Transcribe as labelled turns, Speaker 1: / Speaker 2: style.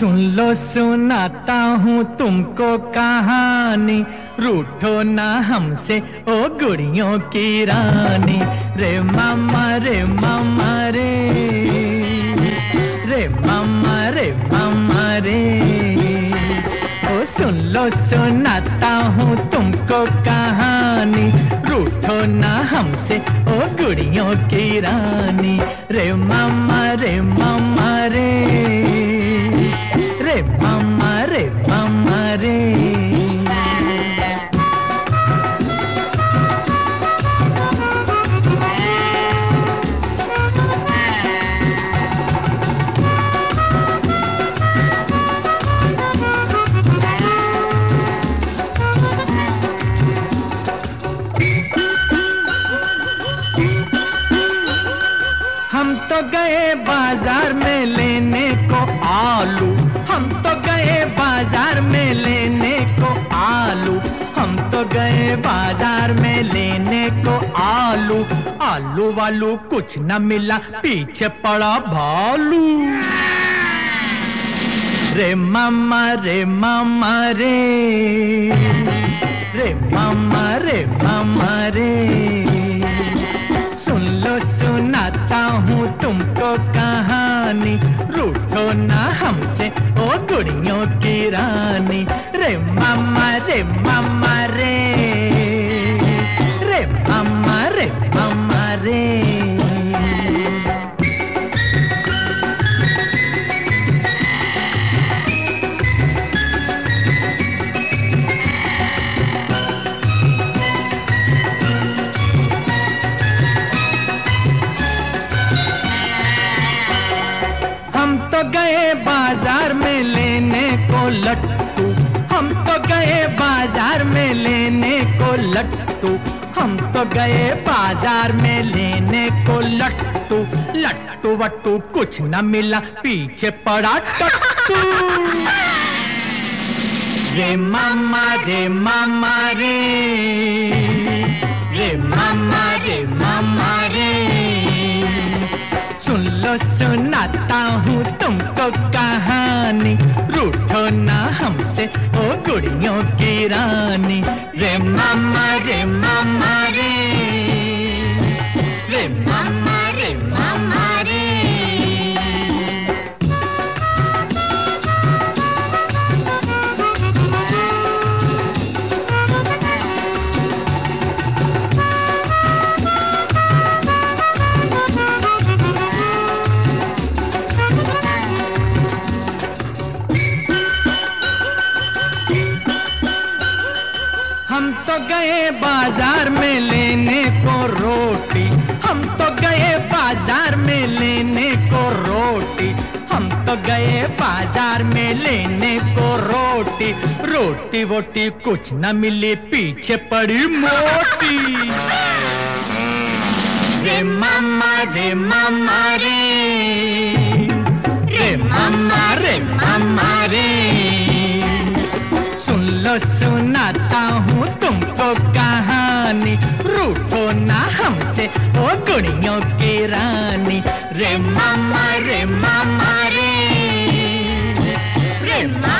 Speaker 1: सुन लो, सुनाता हूँ तुमको कहानी। रूठो ना हमसे, ओ गुड़ियों की रानी। रे मामा रे मामा रे। रे मामा रे मामा रे। ओ सुन लो, सुनाता हूँ तुमको कहानी। रूठो ना हमसे, ओ गुड़ियों की रानी। रे मामा रे मामा रे। हम तो गए बाज़ार में लेने को आलू। हम तो गए बाज़ार में लेने को आलू। हम तो गए बाज़ार में लेने को आलू। आलू वालू कुछ न मिला, पीछे पड़ा भालू। रे मामा रे मामा, रे। रे मामा रे मामा, रे। सुन लो, सुनाता हूँ तुमको कहानी। रूठो ना हमसे मामा में लेने को लट्टू। हम तो गए बाज़ार में लेने को लट्टू। लट्टू वट्टू कुछ न मिला, पीछे पड़ा टट्टू। रे मामा रे मामा रे। रे मामा रे मामा रे। सुन लो, सुनाता हूँ तुमको कहानी। रूठो ना हमसे, ओ गुड़ियों की रानी रे मामा रे हम तो गए बाज़ार में लेने को रोटी। हम तो गए बाज़ार में लेने को रोटी। हम तो गए बाज़ार में लेने को रोटी। रोटी वोटी कुछ न मिली, पीछे पड़ी मोटी। रे मामा रे मामा रे। रे मामा रे मामा रे। सुन लो सुनाता हूँ तुमको कहानी। रूठो ना हमसे, ओ गुड़ियों की रानी। रे मामा रे मामा, रे। रे मामा